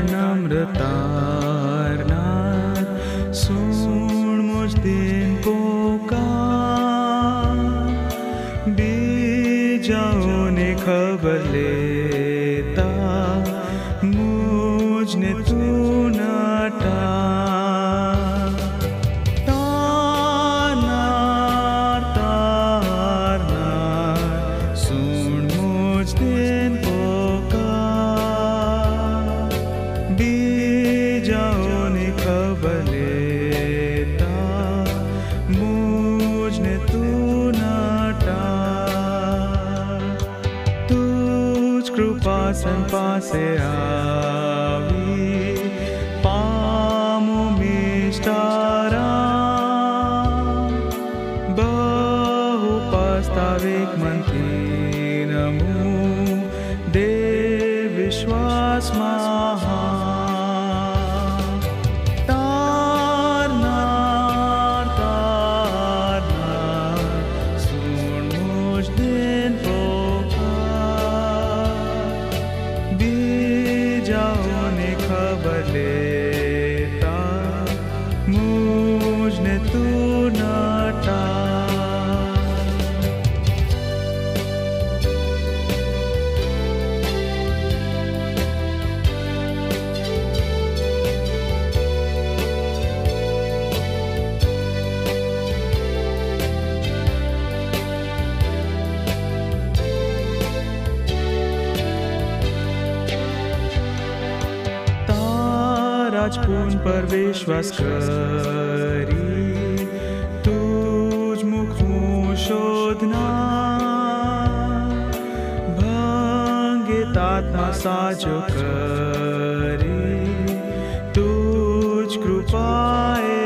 नटानम्रतारनाथ सुन मुझ दिन पुकार પર વિશ્વાસ કરી. તું જ મુખનું શોધના ભંગે તાતમાં સાજો કરી. તું જ કૃપાએ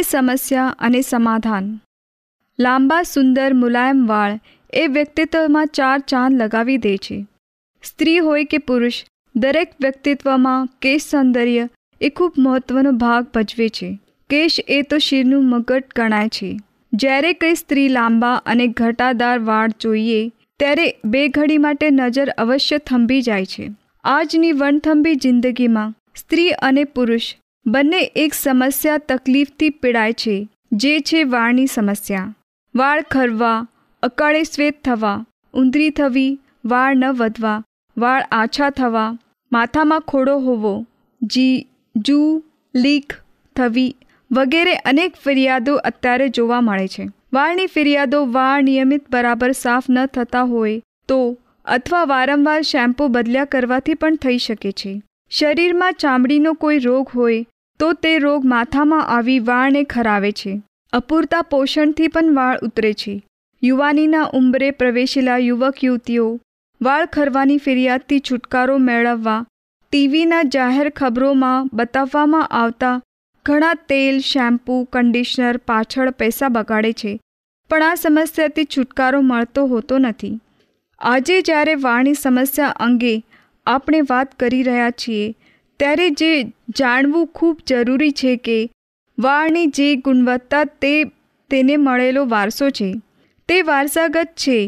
વાળની સમસ્યા અને સમાધાન. લાંબા સુંદર મુલાયમ વાળ એ વ્યક્તિત્વમાં ચાર ચાંદ લગાવી દે છે. સ્ત્રી હોય કે પુરુષ, દરેક વ્યક્તિત્વમાં કેશ સૌંદર્ય એ ખૂબ મહત્વનો ભાગ ભજવે છે. કેશ એ તો શિરનું મગટ ગણાય છે. જ્યારે કંઈ સ્ત્રી લાંબા અને ઘટાદાર વાળ જોઈએ, ત્યારે બે ઘડી માટે નજર અવશ્ય થંભી જાય છે. આજની વણથંભી જિંદગીમાં સ્ત્રી અને પુરુષ બંને એક સમસ્યા તકલીફથી પીડાય છે, જે છે વાળની સમસ્યા. વાળ ખરવા, અકાળે શ્વેત થવા, ઊંધરી થવી, વાળ ન વધવા, વાળ આછા થવા, માથામાં ખોડો હોવો, જી, જૂ, લીક, થવી વગેરે અનેક ફરિયાદો અત્યારે જોવા મળે છે. વાળની ફરિયાદો વાળ નિયમિત બરાબર સાફ ન થતા હોય તો અથવા વારંવાર શેમ્પૂ બદલ્યા કરવાથી પણ થઈ શકે છે. શરીરમાં ચામડીનો કોઈ રોગ હોય, તો તે રોગ માથામાં આવી વાળને ખરાવે છે. અપૂરતા પોષણથી પણ વાળ ઉતરે છે. યુવાનીના ઉંબરે પ્રવેશેલા યુવક યુવતીઓ, વાળ ખરવાની ફરિયાદથી છુટકારો મેળવવા, ટીવીના જાહેર ખબરોમાં બતાવવામાં આવતા ઘણા તેલ, શેમ્પૂ, કન્ડિશનર પાછળ પૈસા બગાડે છે. પણ આ સમસ્યાથી છુટકારો મળતો હોતો નથી. આજે જ્યારે વાળની સમસ્યા અંગે આપણે વાત કરી રહ્યા છીએ, ત્યારે જે જાણવું ખૂબ જરૂરી છે કે વાળની જે ગુણવત્તા તે તેને મળેલો વારસો છે. તે વારસાગત છે.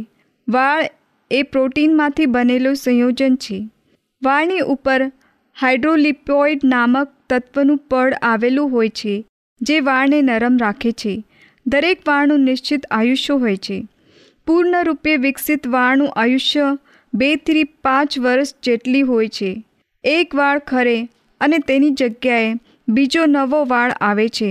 વાળ એ પ્રોટીનમાંથી બનેલું સંયોજન છે. વાળની ઉપર હાઇડ્રોલિપોઇડ નામક તત્વનું પડ આવેલું હોય છે, જે વાળને નરમ રાખે છે. દરેક વાળનું નિશ્ચિત આયુષ્ય હોય છે. પૂર્ણરૂપે વિકસિત વાળનું આયુષ્ય બેથી પાંચ વર્ષ જેટલી હોય છે. એક વાળ ખરે અને તેની જગ્યાએ બીજો નવો વાળ આવે છે.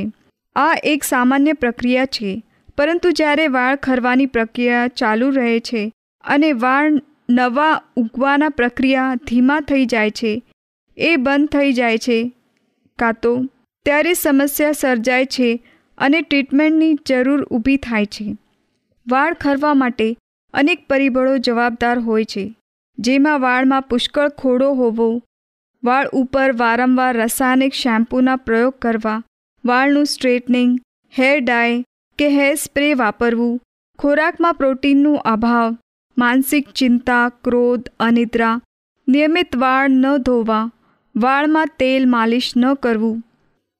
આ એક સામાન્ય પ્રક્રિયા છે, પરંતુ જ્યારે વાળ ખરવાની પ્રક્રિયા ચાલુ રહે છે અને વાળ નવા ઉગવાના પ્રક્રિયા ધીમા થઈ જાય છે, એ બંધ થઈ જાય છે કાં તો ત્યારે સમસ્યા સર્જાય છે અને ટ્રીટમેન્ટની જરૂર ઊભી થાય છે. વાળ ખરવા માટે અનેક પરિબળો જવાબદાર હોય છે. જેમાં વાળમાં પુષ્કળ ખોડો હોવો, વાળ ઉપર વારંવાર રાસાયણિક શેમ્પૂના પ્રયોગ કરવા, વાળનું સ્ટ્રેટનિંગ, હેર ડાય કે હેર સ્પ્રે વાપરવું, ખોરાકમાં પ્રોટીનનો અભાવ, માનસિક ચિંતા, ક્રોધ, અનિદ્રા, નિયમિત વાળ ન ધોવા, વાળમાં તેલ માલિશ ન કરવું.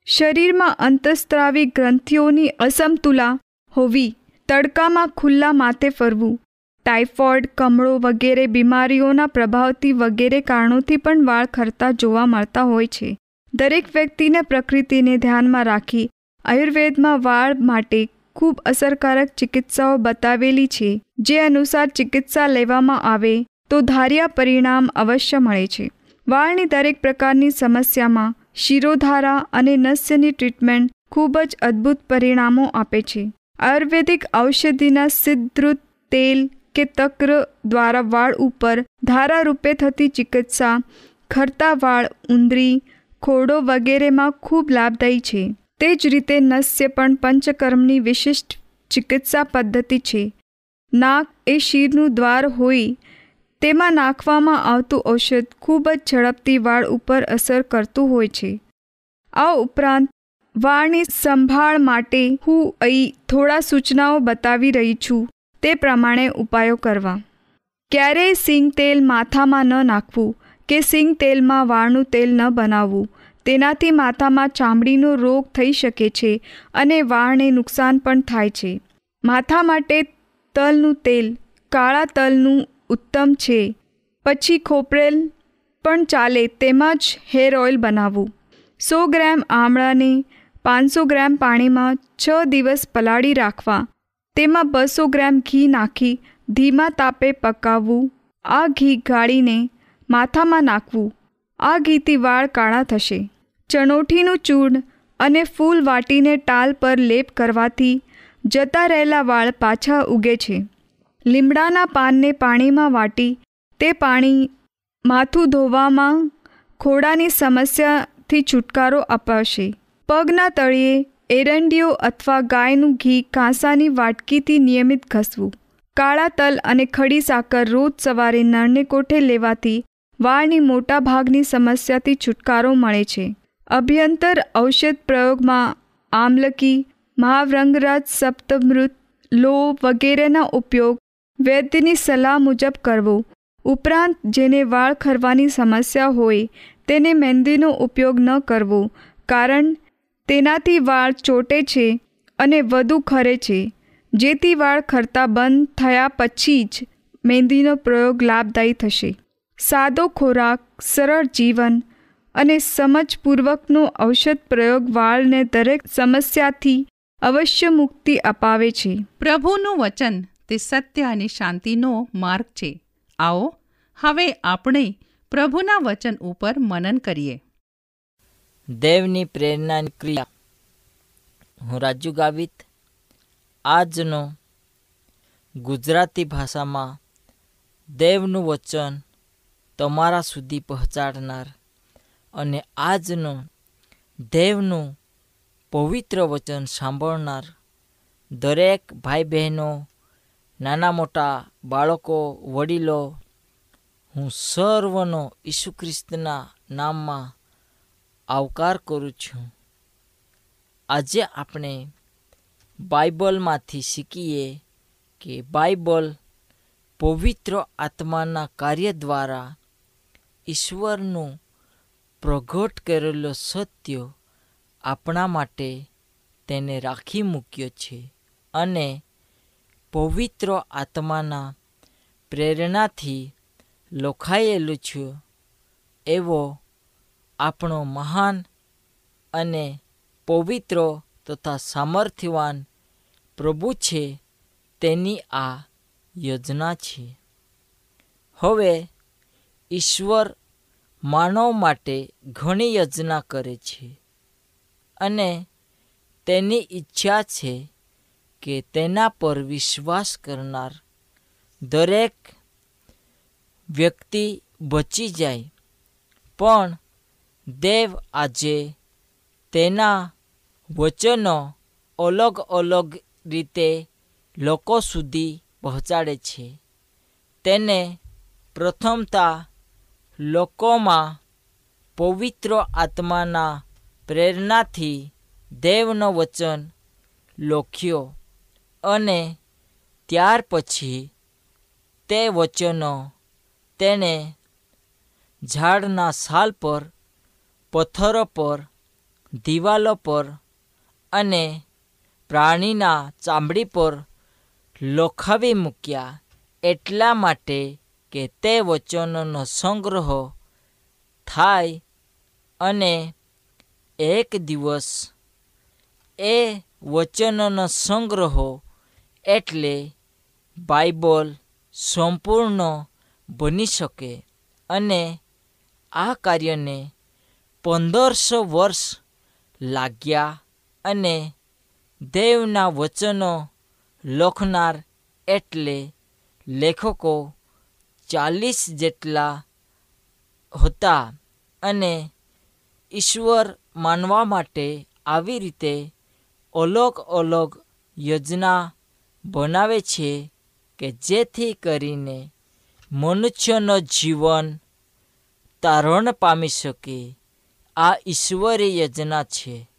શરીરમાં અંતસ્ત્રાવી ગ્રંથિઓની અસમતુલા હોવી, તડકામાં ખુલ્લા માથે ફરવું ટાઇફોઇડ, કમળો વગેરે બીમારીઓના પ્રભાવથી વગેરે કારણોથી પણ વાળ ખરતા જોવા મળતા હોય છે. દરેક વ્યક્તિને પ્રકૃતિને ધ્યાનમાં રાખી આયુર્વેદમાં વાળ માટે ખૂબ અસરકારક ચિકિત્સાઓ બતાવેલી છે. જે અનુસાર ચિકિત્સા લેવામાં આવે તો ધાર્યા પરિણામ અવશ્ય મળે છે. વાળની દરેક પ્રકારની સમસ્યામાં શિરોધારા અને નસ્યની ટ્રીટમેન્ટ ખૂબ જ અદ્ભુત પરિણામો આપે છે. આયુર્વેદિક ઔષધિના સિદ્ધૃત તેલ કે તક્ર દ્વારા વાળ ઉપર ધારા રૂપે થતી ચિકિત્સા, ખરતા વાળ, ઉંદરી ખોડો વગેરેમાં ખૂબ લાભદાયી છે. તે જ રીતે નસ્ય પણ પંચકર્મની વિશિષ્ટ ચિકિત્સા પદ્ધતિ છે. નાક એ શીરનું દ્વાર હોય તેમાં નાખવામાં આવતું ઔષધ ખૂબ જ ઝડપથી વાળ ઉપર અસર કરતું હોય છે. આ ઉપરાંત, વાળની સંભાળ માટે હું અહીં થોડા સૂચનાઓ બતાવી રહી છું. તે પ્રમાણે ઉપાયો કરવા. ક્યારેય સિંગ તેલ માથામાં ન નાખવું કે સિંગ તેલમાં વાળનું તેલ ન બનાવવું. તેનાથી માથામાં ચામડીનો રોગ થઈ શકે છે અને વાળને નુકસાન પણ થાય છે. માથા માટે તલનું તેલ કાળા તલનું ઉત્તમ છે. પછી ખોપરેલ પણ ચાલે તેમાં જ હેર ઓઇલ બનાવવું. સો ગ્રામ આમળાને પાંચસો ગ્રામ પાણીમાં છ દિવસ પલાળી રાખવા. તેમાં બસો ગ્રામ ઘી નાખી ધીમા તાપે પકાવવું. આ ઘી ગાળીને માથામાં નાખવું. આ ઘીથી વાળ કાળા થશે. ચણોઠીનું ચૂર્ણ અને ફૂલ વાટીને ટાલ પર લેપ કરવાથી જતા રહેલા વાળ પાછા ઉગે છે. લીમડાના પાનને પાણીમાં વાટી તે પાણી માથું ધોવામાં ખોડાની સમસ્યાથી છુટકારો અપાશે. પગના તળિયે એરંડીઓ અથવા ગાયનું ઘી કાંસાની વાટકીથી નિયમિત ઘસવું. કાળા તલ અને ખડી સાકર રોજ સવારે નળને કોઠે લેવાથી વાળની મોટા ભાગની સમસ્યાથી છુટકારો મળે છે. અભ્યંતર ઔષધ પ્રયોગમાં આમલકી, મહાવ્રંગરાજ સપ્તમૃત લો વગેરેના ઉપયોગ વૈદ્યની સલાહ મુજબ કરવો. ઉપરાંત જેને વાળ ખરવાની સમસ્યા હોય તેને મહેંદીનો ઉપયોગ ન કરવો, કારણ તેનાથી વાળ ચોટે છે અને વધુ ખરે છે. જેથી વાળ ખરતા બંધ થયા પછી જ મહેંદીનો પ્રયોગ લાભદાયી થશે. સાદો ખોરાક, સરળ જીવન અને સમજપૂર્વકનો ઔષધ પ્રયોગ વાળને દરેક સમસ્યાથી અવશ્ય મુક્તિ અપાવે છે. પ્રભુનું વચન તે સત્ય અને શાંતિનો માર્ગ છે. આવો, હવે આપણે પ્રભુના વચન ઉપર મનન કરીએ. દેવની પ્રેરણાની ક્રિયા. હું રાજુ ગાવિત. આજનો ગુજરાતી ભાષામાં દેવનું વચન તમારા સુધી પહોંચાડનાર અને આજનો દેવનું પવિત્ર વચન સાંભળનાર દરેક ભાઈ બહેનો નાના મોટા બાળકો, વડીલો, હું સર્વનો ઈસુ ખ્રિસ્તના નામમાં આવકાર કરું છું. આજે આપણે બાઇબલમાંથી શીખીએ કે બાઇબલ પવિત્ર આત્માના કાર્ય દ્વારા ઈશ્વરનું પ્રગટ કરેલો સત્ય આપણા માટે તેને રાખી મૂક્યો છે અને પવિત્ર આત્માના પ્રેરણાથી લખાયેલું છે એવો આપણો મહાન અને પવિત્ર તથા સામર્થ્યવાન પ્રભુ છે તેની આ યોજના છે. હવે ઈશ્વર માનવ માટે ઘણી યોજના કરે છે અને તેની ઈચ્છા છે કે તેના પર વિશ્વાસ કરનાર દરેક વ્યક્તિ બચી જાય. પણ દેવ આજે તેના વચનો અલગ અલગ રીતે લોકો સુધી પહોંચાડે છે. તેને પ્રથમતા લોકોમાં પવિત્ર આત્માના પ્રેરણાથી દેવનો વચન લખ્યો અને ત્યાર પછી તે વચનો તેણે ઝાડના સાલ પર પથ્થરો પર, દિવાલો પર અને પ્રાણીના ચામડી પર લોખાવી મૂક્યા. એટલા માટે કે તે વચનોનો સંગ્રહ થાય અને એક દિવસ એ વચનોનો સંગ્રહ એટલે બાઇબલ સંપૂર્ણ બની શકે અને આ કાર્યને પંદરસો વર્ષ લાગ્યા અને દેવના વચનો લખનાર એટલે લેખકો ચાલીસ જેટલા હતા અને ઈશ્વર માનવા માટે આવી રીતે અલગ અલગ યોજના બનાવે છે કે જેથી કરીને મનુષ્યનો જીવન તારણ પામી શકે. આ ઈશ્વરી યોજના છે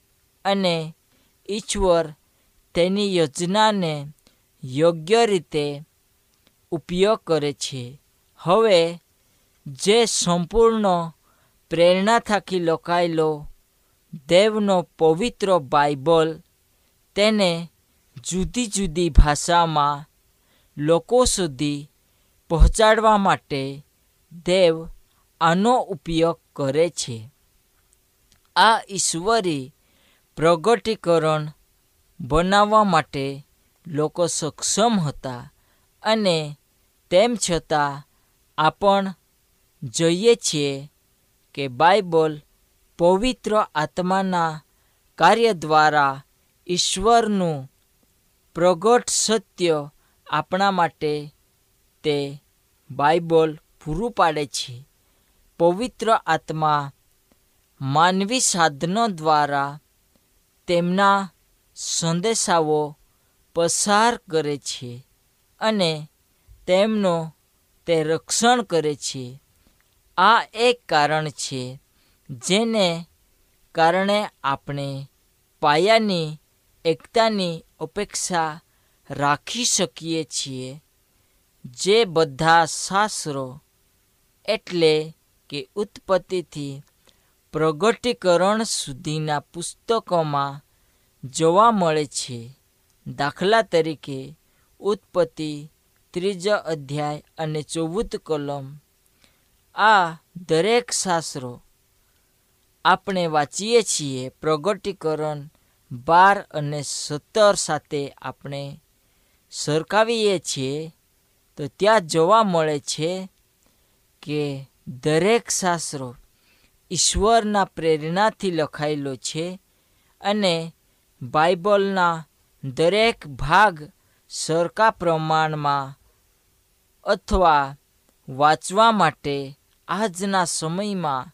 અને ઈશ્વર તેની યોજનાને યોગ્ય રીતે ઉપયોગ કરે છે. હવે જે સંપૂર્ણ પ્રેરણા થકી લોકાયેલો દેવનો પવિત્ર બાઇબલ તેને જુદી જુદી ભાષામાં લોકો સુધી પહોંચાડવા માટે દેવ આનો ઉપયોગ કરે છે. આ ઈશ્વરી પ્રગટીકરણ બનાવવા માટે લોકો સક્ષમ હતા અને તેમ છતાં આપણ જોઈએ છીએ કે બાઇબલ પવિત્ર આત્માના કાર્ય દ્વારા ઈશ્વરનું પ્રગટ સત્ય આપણા માટે તે બાઇબલ પૂરું પાડે છે. પવિત્ર આત્મા માનવી સાધનો દ્વારા તેમના સંદેશાઓ પસાર કરે છે અને તેમનો તે રક્ષણ કરે છે. આ એક કારણ છે જેને કારણે આપણે પાયાની, એકતાની અપેક્ષા રાખી શકીએ છીએ. જે બધા શાસ્ત્રો એટલે કે ઉત્પત્તિથી પ્રગટીકરણ સુધીના પુસ્તકોમાં જોવા મળે છે. દાખલા તરીકે, ઉત્પત્તિ, ત્રીજો અધ્યાય અને ચૌદ કલમ. આ દરેક શાસ્ત્રો આપણે વાંચીએ છીએ. પ્રગટીકરણ બાર અને સત્તર સાથે આપણે સરખાવીએ છીએ. તો ત્યાં જોવા મળે છે કે દરેક શાસ્ત્રો ઈશ્વરના પ્રેરણાથી લખાયેલો છે અને બાઇબલના દરેક ભાગ સરખા પ્રમાણમાં અથવા વાંચવા માટે આજના સમયમાં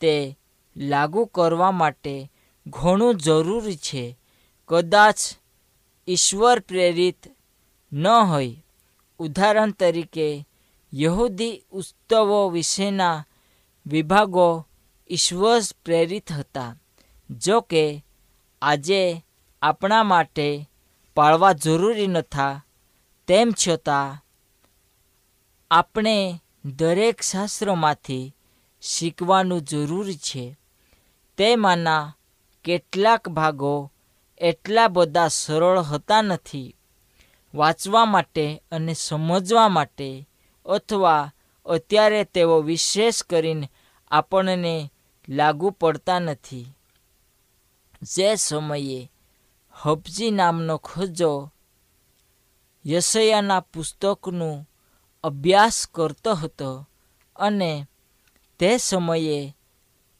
તે લાગુ કરવા માટે ઘણું જરૂરી છે. કદાચ ઈશ્વર પ્રેરિત ન હોય. ઉદાહરણ તરીકે, યહૂદી ઉત્સવો વિશેના વિભાગો ઈશ્વર પ્રેરિત હતા. જો કે, આજે આપણા માટે પાળવા જરૂરી નથા, તેમ છતાં આપણે દરેક શાસ્ત્રોમાંથી શીખવાનું જરૂરી છે. તેમાંના કેટલાક ભાગો એટલા બધા સરળ હતા નથી. વાંચવા માટે અને સમજવા માટે અથવા અત્યારે તેઓ વિશેષ કરીને આપણને લાગુ પડતા નથી. જે સમયે હબજી નામનો ખોજો યશયાના પુસ્તકનું અભ્યાસ કરતો હતો અને તે સમયે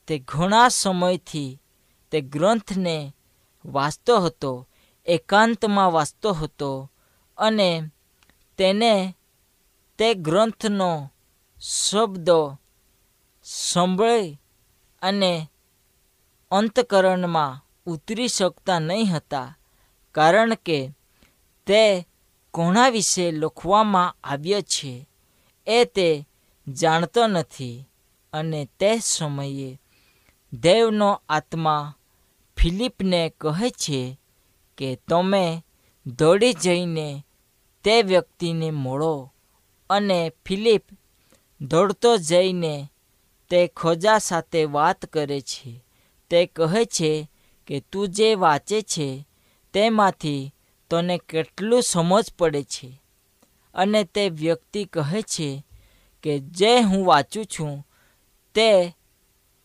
તે ઘણા સમયથી તે ગ્રંથને વાંચતો હતો, એકાંતમાં વાંચતો હતો અને તેને તે ગ્રંથનો શબ્દ સાંભળી અને અંતકરણમાં ઉતરી શકતા નહીં હતા, કારણ કે તે કોણા વિશે લખવામાં આવ્યા છે એ તે જાણતો નથી અને તે સમયે દેવનો આત્મા ફિલિપને કહે છે કે, તમે દોડી જઈને તે વ્યક્તિને મળો. અને ફિલિપ દોડતો જઈને તે ખોજા સાથે વાત કરે છે. તે કહે છે કે, તું જે વાંચે છે, તેમાંથી તને કેટલું સમજ પડે છે. અને તે વ્યક્તિ કહે છે કે, જે હું વાંચું છું, તે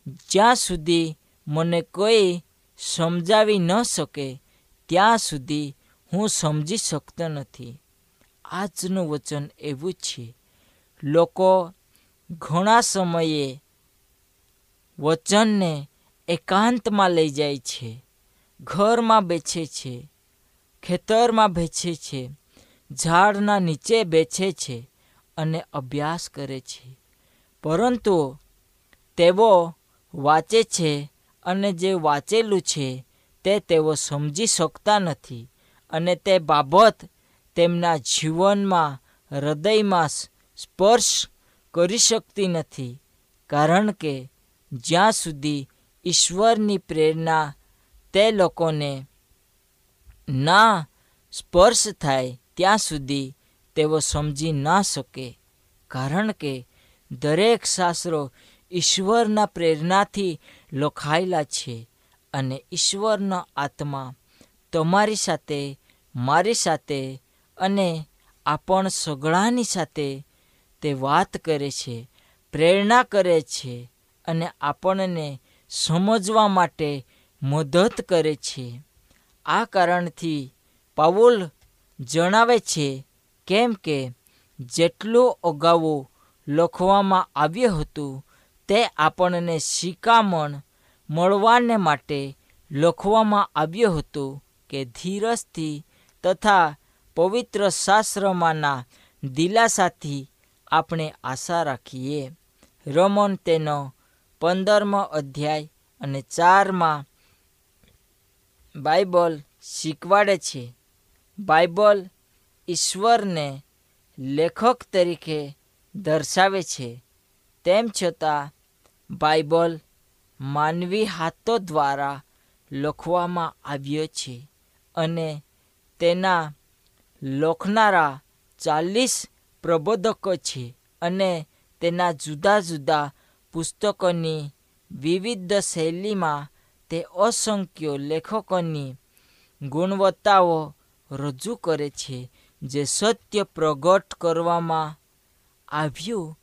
જ્યાં સુધી મને કોઈ સમજાવી ન શકે, ત્યાં સુધી હું સમજી શકતો નથી. આજનું વચન એવું છે. લોકો ઘણા સમયે વચનને એકાંતમાં લઈ જાય છે. ઘરમાં બેસે છે. ખેતરમાં બેસે છે. ઝાડના નીચે બેસે છે અને અભ્યાસ કરે છે. પરંતુ તેઓ વાંચે છે અને જે વાંચેલું છે તે તેઓ સમજી શકતા નથી અને તે બાબત તેમના જીવનમાં હૃદયમાં સ્પર્શ કરી શકતી નથી. કારણ કે જ્યાં સુધી ઈશ્વરની પ્રેરણા તે લોકોને ના સ્પર્શ થાય ત્યાં સુધી તેઓ સમજી ના શકે. કારણ કે દરેક શાસ્ત્રો ઈશ્વરના પ્રેરણાથી લખાયેલા છે અને ઈશ્વરનો આત્મા તમારી સાથે, મારી સાથે અને આપણ સગળાની સાથે તે વાત કરે છે, પ્રેરણા કરે છે. અને આપણને સમજવા માટે મદદ કરે છે. આ કારણથી પાઉલ જણાવે છે કેમ કે જેટલું અગાઉ લખવામાં આવ્યું હતું તે આપણને શિકામણ મળવાને માટે લખવામાં આવ્યું હતું કે ધીરજથી તથા પવિત્ર શાસ્ત્રમાંના દિલાસાથી આપણે આશા રાખીએ. રમણ તેનો પંદરમો અધ્યાય અને ચારમાં બાઇબલ શીખવાડે છે. બાઇબલ ઈશ્વરને લેખક તરીકે દર્શાવે છે. તેમ છતાં બાઇબલ માનવી હાથો દ્વારા લખવામાં આવ્યો છે અને તેના લખનારા ચાલીસ પ્રબોધકો છે અને તેના જુદા જુદા પુસ્તકોની વિવિધ શૈલીમાં તે અસંખ્ય લેખકોની ગુણવત્તાઓ રજૂ કરે છે, જે સત્ય પ્રગટ કરવામાં આવ્યું,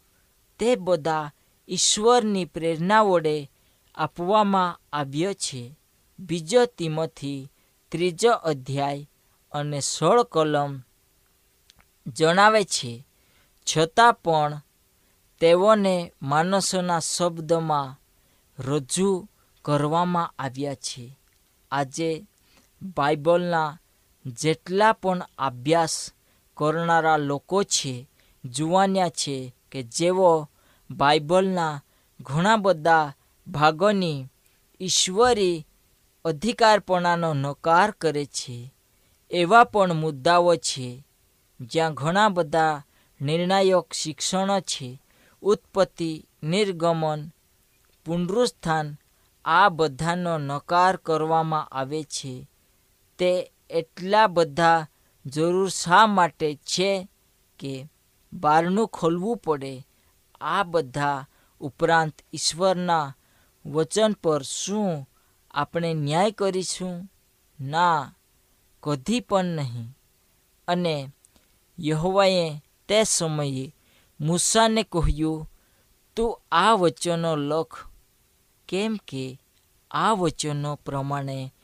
તે બધા ઈશ્વરની પ્રેરણા વડે આપવામાં આવ્યો છે. બીજો તીમથી ત્રીજો અધ્યાય અને સોળ કલમ જણાવે છે, છતાં પણ તેઓને માણસોના શબ્દમાં રજૂ કરવામાં આવ્યા છે. આજે બાઇબલના જેટલા પણ અભ્યાસ કરનારા લોકો છે, જુવાન્યા છે કે જેઓ બાઇબલના ઘણા બધા ભાગોની ઈશ્વરી અધિકારપણાનો નકાર કરે છે, એવા પણ મુદ્દાઓ છે, જ્યાં ઘણા બધા નિર્ણાયક શિક્ષણો છે. ઉત્પત્તિ, નિર્ગમન, પુનરુત્થાન આ બધાનો નકાર કરવામાં આવે છે. તે એટલા બધા જરૂર શા માટે છે કે બારણું ખોલવું પડે? આ બધા ઉપરાંત ઈશ્વરના વચન પર શું આપણે ન્યાય કરીશું? ના, કદી પણ નહીં. અને યહોવાએ તે સમયે મૂસાને કહ્યું, તું આ વચનો લખ, કેમ કે આ વચનો પ્રમાણે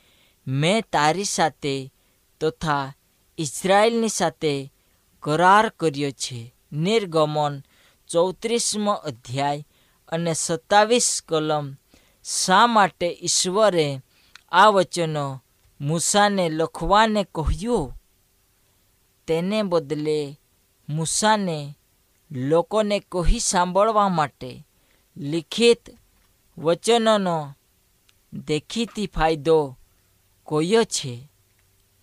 મેં તારી સાથે તથા ઇઝરાયલની સાથે કરાર કર્યો છે. નિર્ગમન ચોત્રીસમો અધ્યાય અને સત્તાવીસ કલમ, શા માટે ઈશ્વરે આ વચનો મૂસાને લખવાને કહ્યું? તેને બદલે મૂસાને લોકોને કહી સાંભળવા માટે લિખિત વચનોનો દેખીતી ફાયદો કયો છે?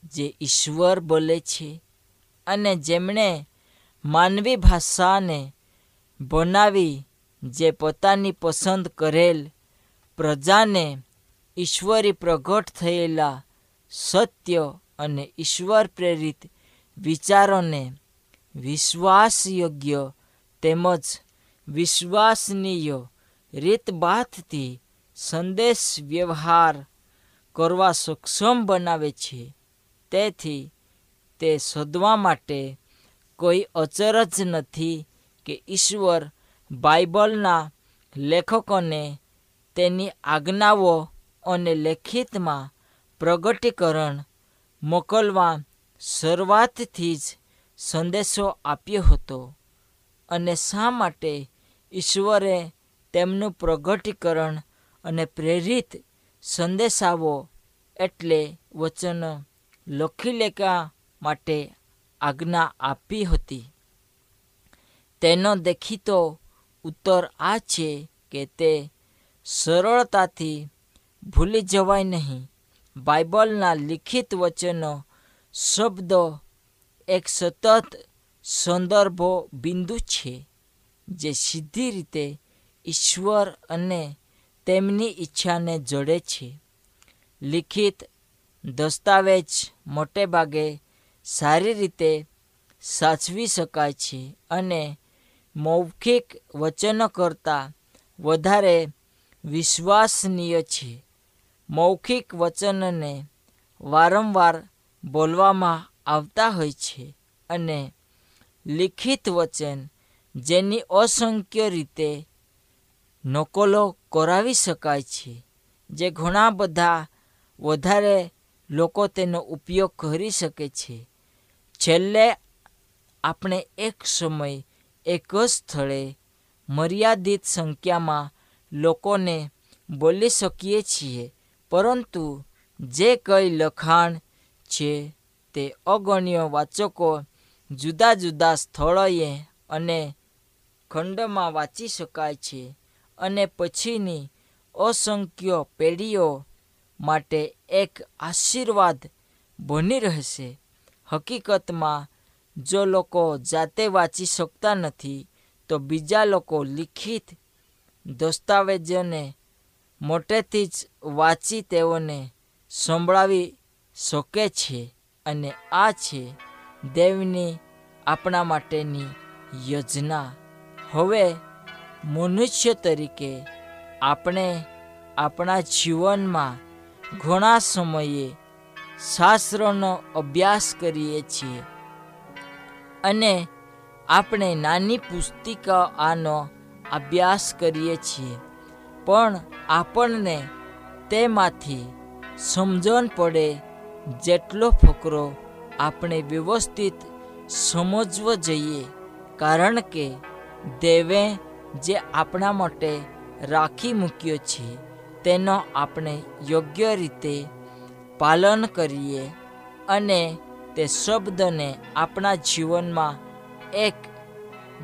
જે ઈશ્વર બોલે છે અને જેમણે માનવી ભાષાને બનાવી જે પોતાની પસંદ કરેલ પ્રજાને ઈશ્વરી પ્રગટ થયેલા સત્ય અને ઈશ્વર પ્રેરિત વિચારોને વિશ્વાસયોગ્ય તેમજ વિશ્વાસનીય રીતબાતથી સંદેશ વ્યવહાર કરવા સક્ષમ બનાવે છે. તેથી તે શોધવા માટે કોઈ અચરજ નથી કે ઈશ્વર બાઇબલના લેખકોને તેની આજ્ઞાઓ અને લેખિતમાં પ્રગટીકરણ મોકલવા શરૂઆતથી જ સંદેશો આપ્યો હતો. અને શા માટે ઈશ્વરે તેમનું પ્રગટીકરણ અને પ્રેરિત સંદેશાઓ એટલે વચનો લખી લેવા માટે આજ્ઞા આપી હતી. તેનો દેખીતો ઉત્તર આ છે કે તે સરળતાથી ભૂલી જવાય નહીં. બાઇબલના લિખિત વચનો શબ્દો એક સતત સંદર્ભો બિંદુ છે જે સીધી રીતે ઈશ્વર અને તેમની ઈચ્છાને જોડે છે. લિખિત દસ્તાવેજ મોટે ભાગે સારી રીતે સાચવી શકાય છે અને મૌખિક વચનો કરતાં વધારે વિશ્વસનીય છે. મૌખિક વચનને વારંવાર બોલવામાં આવતા હોય છે અને લિખિત વચન જેની અસંખ્ય રીતે નકલો કરાવી શકાય છે, જે ઘણા બધા વધારે લોકો તેનો ઉપયોગ કરી શકે છે. છેલ્લે આપણે એક સમય, એક જ સ્થળે મર્યાદિત સંખ્યામાં લોકોને બોલી શકીએ છીએ, પરંતુ જે કંઈ લખાણ છે તે અગણ્ય વાચકો જુદા જુદા સ્થળોએ અને ખંડમાં વાંચી શકાય છે અને પછીની અસંખ્ય પેઢીઓ માટે એક આશીર્વાદ બની રહેશે. હકીકતમાં, જો લોકો જાતે વાંચી શકતા નથી, તો બીજા લોકો લિખિત દસ્તાવેજોને મોટેથી જ વાંચી તેઓને સંભળાવી શકે છે અને આ છે દેવની આપણા માટેની યોજના. હવે મનુષ્ય તરીકે આપણે આપણા જીવનમાં ઘણા સમયે શાસ્ત્રનો અભ્યાસ કરીએ છીએ અને આપણે નાની પુસ્તિકા આનો અભ્યાસ કરીએ છીએ. પણ આપણને તેમાંથી સમજણ પડે જેટલો ફકરો આપણે વ્યવસ્થિત સમજવો જોઈએ. કારણ કે દેવે જે આપણા માટે રાખી મૂક્યો છે, તેનો આપણે યોગ્ય રીતે પાલન કરીએ અને તે શબ્દને આપણા જીવનમાં એક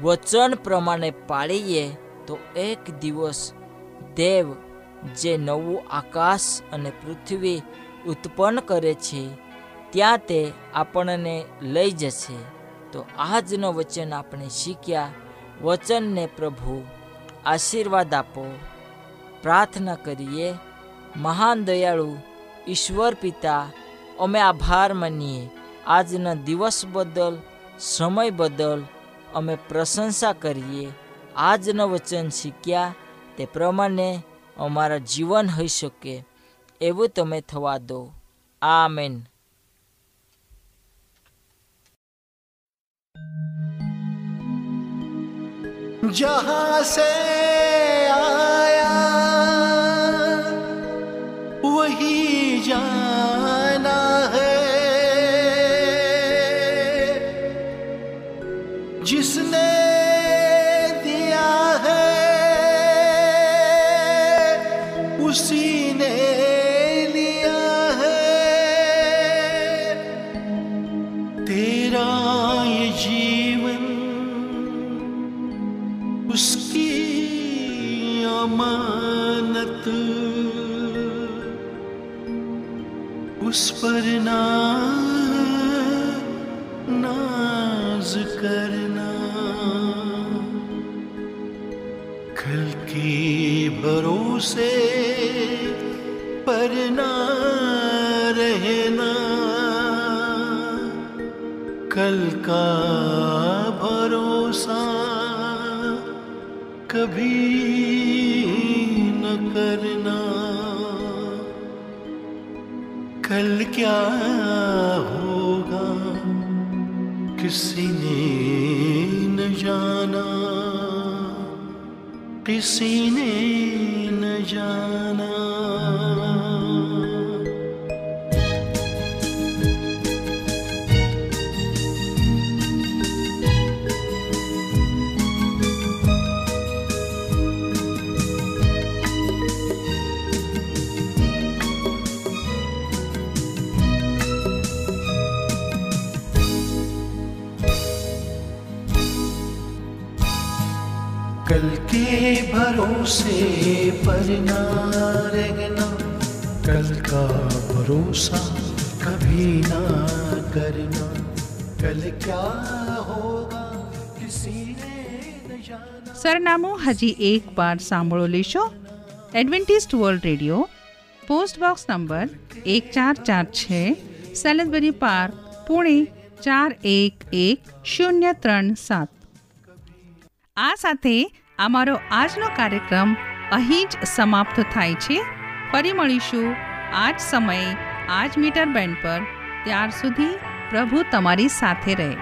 વચન પ્રમાણે પાળીએ, તો એક દિવસ દેવ જે નવું આકાશ અને પૃથ્વી ઉત્પન્ન કરે છે ત્યાં તે આપણને લઈ જશે. તો આજનો વચન આપણે શીખ્યા. વચનને પ્રભુ આશીર્વાદ આપો. પ્રાર્થના કરીએ. મહાન દયાળુ ઈશ્વર પિતા, અમે આભાર માનીએ. આજના દિવસ બદલ, સમય બદલ અમે પ્રશંસા કરીએ. આજનું વચન શીખ્યા. તે પ્રમાણે અમારા જીવન હોઈ શકે. એવું તમે થવા દો. આમેન. जहाँ से आया कभी न करना। कल क्या होगा? किसी ने न जाना। किसी ने न जाना। कल के भरोसे पर ना रहना कल का भरोसा कभी ना करना कल क्या होगा किसी ने न जाना સરનામું હજી એક વાર સાંભળો લેશો Adventist World Radio post box number એક ચાર ચાર છે સેલેસબરી પાર્ક પુણે ચાર એક એક શૂન્ય ત્રણ સાત આ સાથે અમારો આજનો કાર્યક્રમ અહીં જ સમાપ્ત થાય છે. ફરી મળીશું આ જ સમયે આ જ મીટર બેન્ડ પર. ત્યાર સુધી પ્રભુ તમારી સાથે રહે.